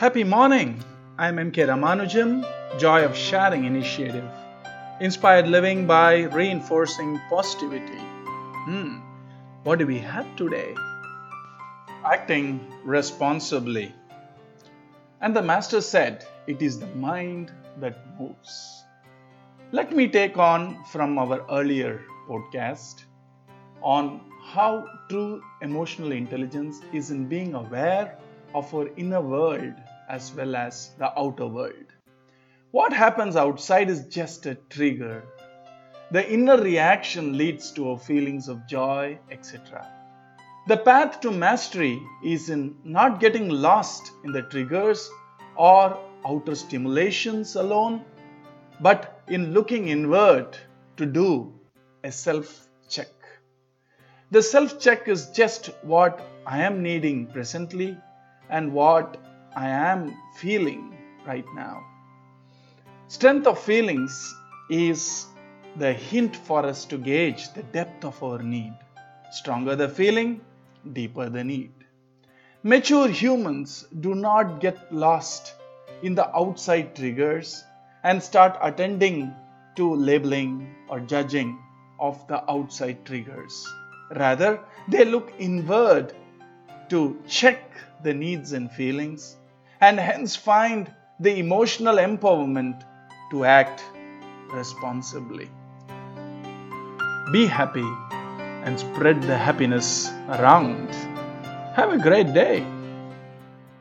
Happy morning! I'm MK Ramanujam, Joy of Sharing Initiative. Inspired living by reinforcing positivity. Hmm, what do we have today? Acting responsibly. And the Master said, It is the mind that moves. Let me take on from our earlier podcast on how true emotional intelligence is in being aware of our inner world as well as the outer world. What happens outside is just a trigger. The inner reaction leads to our feelings of joy, etc. The path to mastery is in not getting lost in the triggers or outer stimulations alone, but in looking inward to do a self check. The self check is just what I am needing presently and what I am feeling right now. Strength of feelings is the hint for us to gauge the depth of our need. Stronger the feeling, deeper the need. Mature humans do not get lost in the outside triggers and start attending to labeling or judging of the outside triggers. Rather, they look inward to check the needs and feelings and hence find the emotional empowerment to act responsibly. Be happy and spread the happiness around. Have a great day.